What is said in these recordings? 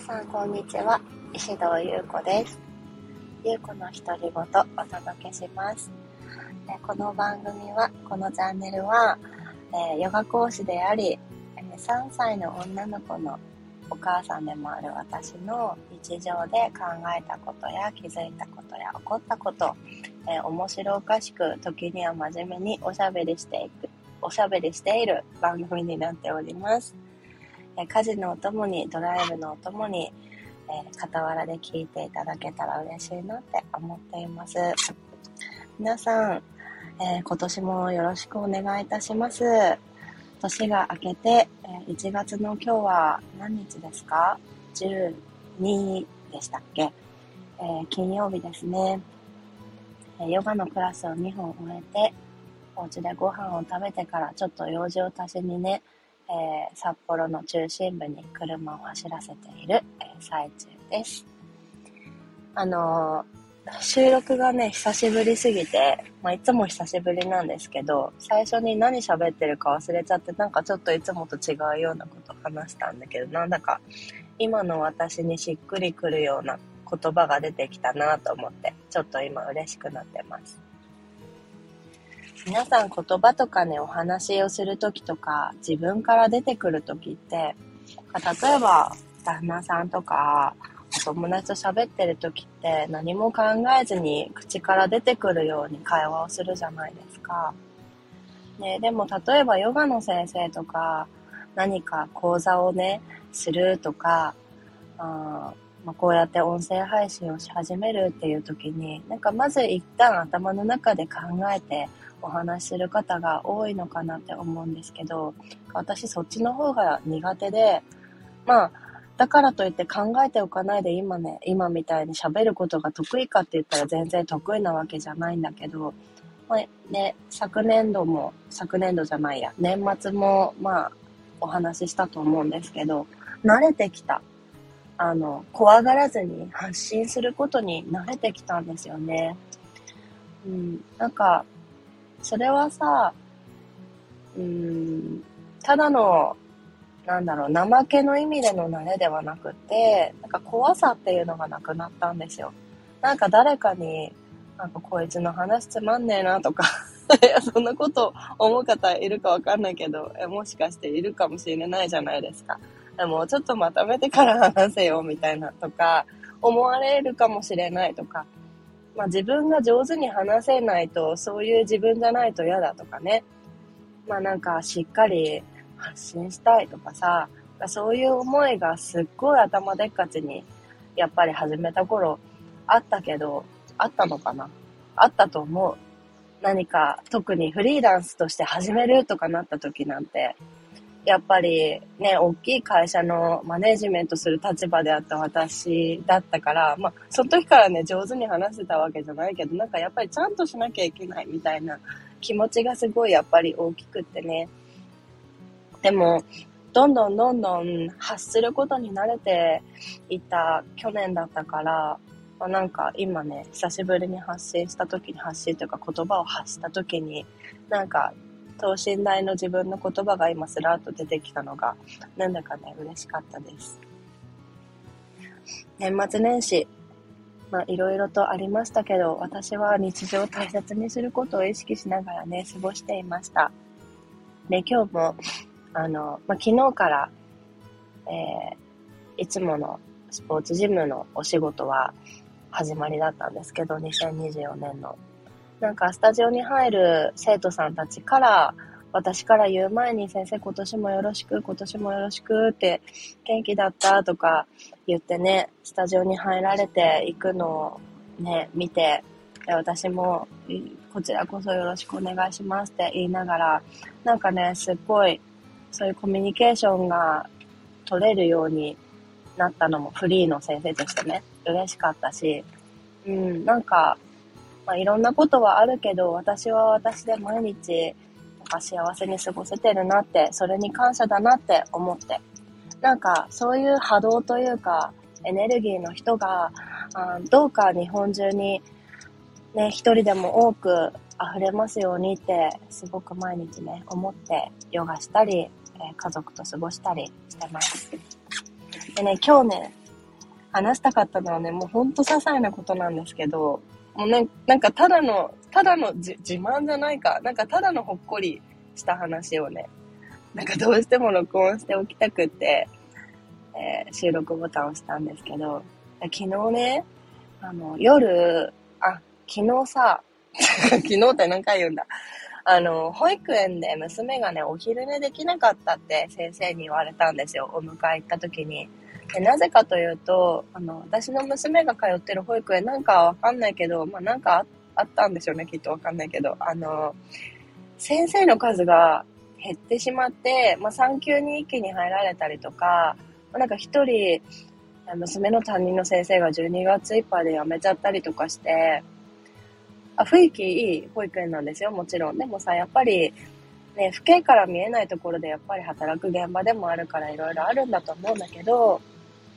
さんこんにちは。石堂優子です。優子の独り言お届けします。この番組はこのチャンネルはヨガ講師であり3歳の女の子のお母さんでもある私の日常で考えたことや気づいたことや起こったこと、えー、面白おかしく時には真面目におしゃべりしていくおしゃべりしている番組になっております。え家事のお供にドライブのお供に、えー、傍らで聞いていただけたら嬉しいなって思っています。皆さん、えー、今年もよろしくお願いいたします。年が明けて、え1月の今日は何日ですか ?12 でしたっけ、えー、金曜日ですね、えヨガのクラスを2本終えて、お家でご飯を食べてからちょっと用事を足しにね、えー、札幌の中心部に車を走らせている、えー、最中です。あのー、収録がね、久しぶりすぎて、まあ、いつも久しぶりなんですけど、最初に何喋ってるか忘れちゃって、なんかちょっといつもと違うようなこと話したんだけど、なんだか今の私にしっくりくるような言葉が出てきたなと思って、ちょっと今嬉しくなってます。皆さん言葉とかね、お話をするときとか、自分から出てくるときって、例えば、旦那さんとか、お友達と喋ってるときって何も考えずに口から出てくるように会話をするじゃないですか。ね、でも例えばヨガの先生とか何か講座をね、するとか、あまあ、こうやって音声配信をし始めるっていう時に、なんかまず一旦頭の中で考えてお話しする方が多いのかなって思うんですけど、私そっちの方が苦手で、まあ、だからといって考えておかないで今ね、今みたいに喋ることが得意かって言ったら全然得意なわけじゃないんだけど、まあ、ね、昨年度も、昨年度じゃないや、年末もまあお話ししたと思うんですけど、慣れてきた。あの、怖がらずに発信することに慣れてきたんですよね。うん、なんか、それはさ、うん、ただの、なんだろう、怠けの意味での慣れではなくて、なんか怖さっていうのがなくなったんですよ。なんか誰かに、なんかこいつの話つまんねえなとかいや、そんなこと思う方いるかわかんないけど、えもしかしているかもしれないじゃないですか。でも、ちょっとまとめてから話せよ、みたいなとか、思われるかもしれないとか、まあ、自分が上手に話せないと、そういう自分じゃないと嫌だとかね。まあなんかしっかり発信したいとかさ、そういう思いがすっごい頭でっかちに、やっぱり始めた頃あったけど、あったのかなあったと思う。何か特にフリーランスとして始めるとかなった時なんて、やっぱりね、大きい会社のマネジメントする立場であった私だったから、まあ、その時からね、上手に話せたわけじゃないけど、なんかやっぱりちゃんとしなきゃいけないみたいな気持ちがすごいやっぱり大きくってね。でも、どんどんどんどん発することに慣れていた去年だったから、まあ、なんか今ね、久しぶりに発信した時に発信というか言葉を発した時に、なんか等身大の自分の言葉が今すらっと出てきたのが、なんだかね、嬉しかったです。年末年始、まあ、いろいろとありましたけど、私は日常を大切にすることを意識しながらね、過ごしていました。で、今日も、あの、まあ、昨日から、えー、いつものスポーツジムのお仕事は始まりだったんですけど、2024年の。なんかスタジオに入る生徒さんたちから、私から言う前に先生今年もよろしく、今年もよろしくって元気だったとか言ってね、スタジオに入られていくのをね、見て、私もこちらこそよろしくお願いしますって言いながら、なんかね、すっごいそういうコミュニケーションが取れるようになったのもフリーの先生としてね、嬉しかったし、うん、なんかまあ、いろんなことはあるけど、私は私で毎日、なんか幸せに過ごせてるなって、それに感謝だなって思って。なんか、そういう波動というか、エネルギーの人が、あどうか日本中に、ね、一人でも多く溢れますようにって、すごく毎日ね、思ってヨガしたり、え、家族と過ごしたりしてます。でね、今日ね、話したかったのはね、もうほんと些細なことなんですけど、もう、なんかただの、ただの自慢じゃないか、なんかただのほっこりした話をね、なんかどうしても録音しておきたくって、えー、収録ボタンを押したんですけど、昨日ね、あの、夜、あ、昨日さ、昨日って何回言うんだ。あの、保育園で娘がね、お昼寝できなかったって先生に言われたんですよ。お迎え行った時に。でなぜかというと、あの、私の娘が通ってる保育園なんかわかんないけど、まあなんかあったんでしょうね、きっとわかんないけど、あの、先生の数が減ってしまって、まあ産休に一気に入られたりとか、まあ、なんか一人、娘の担任の先生が12月いっぱいで辞めちゃったりとかして、あ雰囲気いい保育園なんですよ、もちろん。でもさ、やっぱり、ね、父兄から見えないところでやっぱり働く現場でもあるからいろいろあるんだと思うんだけど、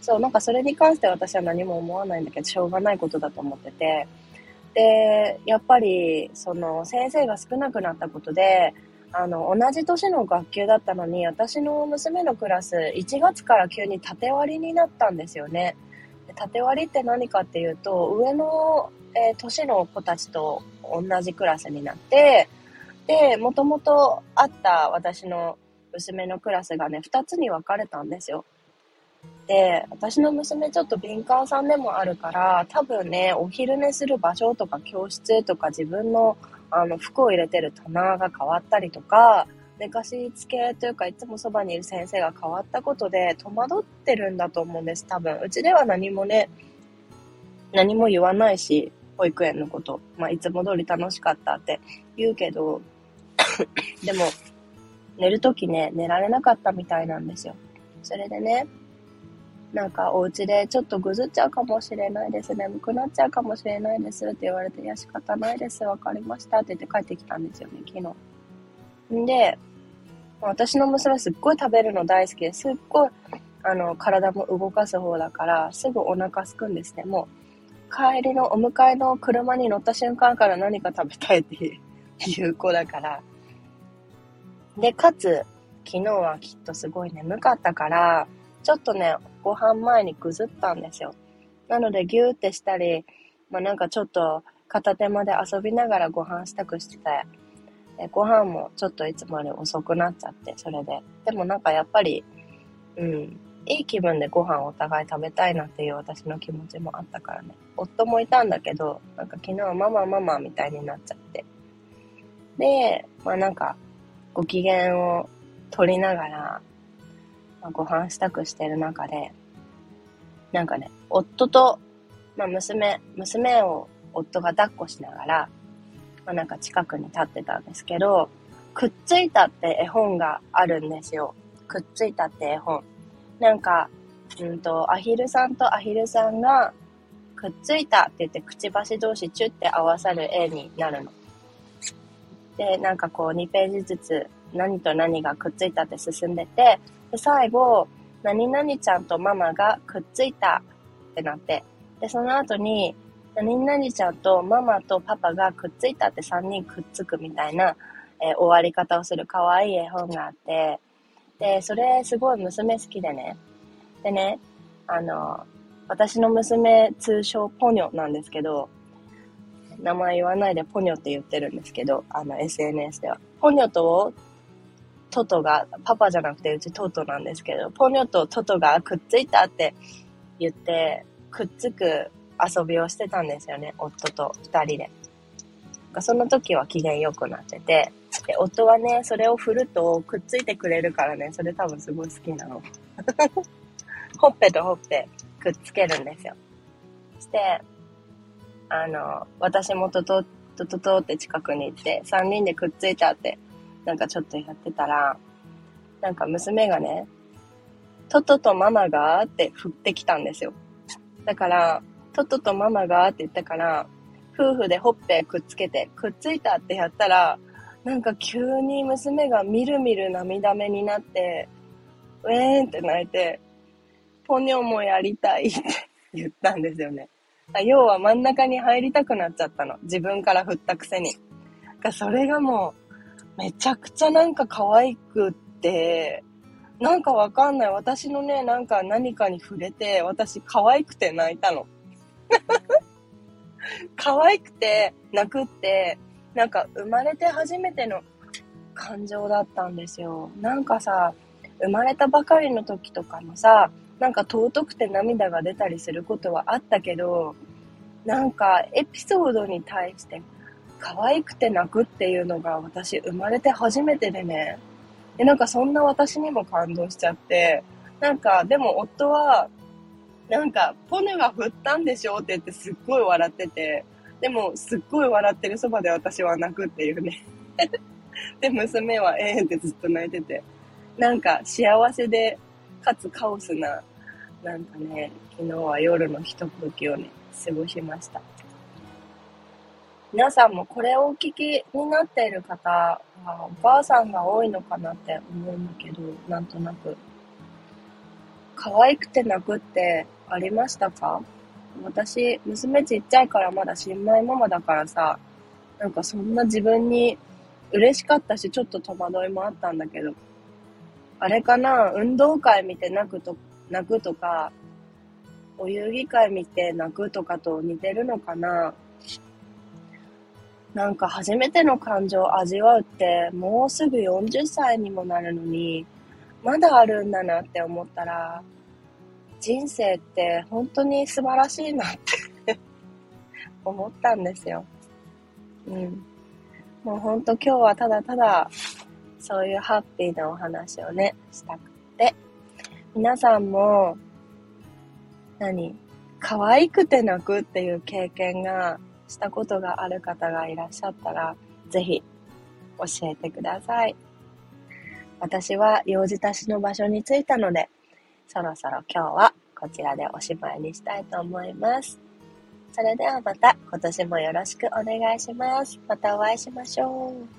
そう、なんかそれに関して私は何も思わないんだけど、しょうがないことだと思ってて。で、やっぱり、その、先生が少なくなったことで、あの、同じ年の学級だったのに、私の娘のクラス、1月から急に縦割りになったんですよね。縦割りって何かっていうと、上の、えー、年の子たちと同じクラスになって、で、もともとあった私の娘のクラスがね、2つに分かれたんですよ。で、私の娘ちょっと敏感さんでもあるから、多分ね、お昼寝する場所とか教室とか自分のあの服を入れてる棚が変わったりとか、寝かしつけというか、いつもそばにいる先生が変わったことで戸惑ってるんだと思うんです、多分。うちでは何もね、何も言わないし、保育園のこと。まあ、いつも通り楽しかったって言うけど、でも、寝るときね、寝られなかったみたいなんですよ。それでね、なんかお家でちょっとぐずっちゃうかもしれないです。眠くなっちゃうかもしれないですって言われて、いや仕方ないです。わかりましたって言って帰ってきたんですよね、昨日。んで、私の娘すっごい食べるの大好きですっごい、あの、体も動かす方だから、すぐお腹すくんですね。もう、帰りのお迎えの車に乗った瞬間から何か食べたいっていう子だから。で、かつ、昨日はきっとすごい眠かったから、ちょっとね、ご飯前にぐずったんですよ。なのでギューってしたり、まあなんかちょっと片手間で遊びながらご飯支度してて、でご飯もちょっといつもより遅くなっちゃって、それで。でもなんかやっぱり、うん、いい気分でご飯をお互い食べたいなっていう私の気持ちもあったからね。夫もいたんだけど、なんか昨日はママママみたいになっちゃって。で、まあなんか、ご機嫌を取りながら、まご飯支度してる中で、なんかね、夫と、まあ、娘、娘を夫が抱っこしながら、まあ、なんか近くに立ってたんですけど、くっついたって絵本があるんですよ。くっついたって絵本。なんか、うんと、アヒルさんとアヒルさんが、くっついたって言ってくちばし同士チュって合わさる絵になるの。で、なんかこう2ページずつ何と何がくっついたって進んでて、で、最後、何々ちゃんとママがくっついたってなって、で、その後に、何々ちゃんとママとパパがくっついたって3人くっつくみたいな、えー、終わり方をする可愛い絵本があって、で、それすごい娘好きでね。でね、あの、私の娘通称ポニョなんですけど、名前言わないでポニョって言ってるんですけど、あの SNS では。ポニョとトトが、パパじゃなくてうちトトなんですけど、ポニョとトトがくっついたって言って、くっつく遊びをしてたんですよね、夫と二人で。その時は機嫌良くなってて、で、夫はね、それを振るとくっついてくれるからね、それ多分すごい好きなの。ほっぺとほっぺくっつけるんですよ。して、あの、私もトト、トトトって近くに行って、三人でくっついたってなんかちょっとやってたら、なんか娘がね、トトとママがって振ってきたんですよ。だから、トトとママがって言ったから、夫婦でほっぺくっつけて、くっついたってやったら、なんか急に娘がみるみる涙目になって、ウェーンって泣いて、ポニョもやりたいって言ったんですよね。要は真ん中に入りたくなっちゃったの。自分から振ったくせに。それがもう、めちゃくちゃなんか可愛くって、なんかわかんない。私のね、なんか何かに触れて、私可愛くて泣いたの。可愛くて泣くって、なんか生まれて初めての感情だったんですよ。なんかさ、生まれたばかりの時とかもさ、なんか尊くて涙が出たりすることはあったけど、なんかエピソードに対して可愛くて泣くっていうのが私生まれて初めてでね。で、なんかそんな私にも感動しちゃって、なんかでも夫は、なんかポネが振ったんでしょって言ってすっごい笑ってて、でもすっごい笑ってるそばで私は泣くっていうね。で、娘はええってずっと泣いてて、なんか幸せで、かつカオスな、なんかね、昨日は夜のひとときをね、過ごしました。皆さんもこれをお聞きになっている方は、お母さんが多いのかなって思うんだけど、なんとなく。可愛くて泣くってありましたか？私、娘ちっちゃいからまだ新米ママだからさ、なんかそんな自分に嬉しかったし、ちょっと戸惑いもあったんだけど、あれかな？運動会見て泣くと、泣くとか、お遊戯会見て泣くとかと似てるのかな？なんか初めての感情を味わうってもうすぐ40歳にもなるのにまだあるんだなって思ったら人生って本当に素晴らしいなって 思ったんですよ。うん。もう本当今日はただただそういうハッピーなお話をね、したくて。皆さんも何？可愛くて泣くっていう経験がしたことがある方がいらっしゃったら、ぜひ教えてください。私は用事足しの場所に着いたので、そろそろ今日はこちらでおしまいにしたいと思います。それではまた今年もよろしくお願いします。またお会いしましょう。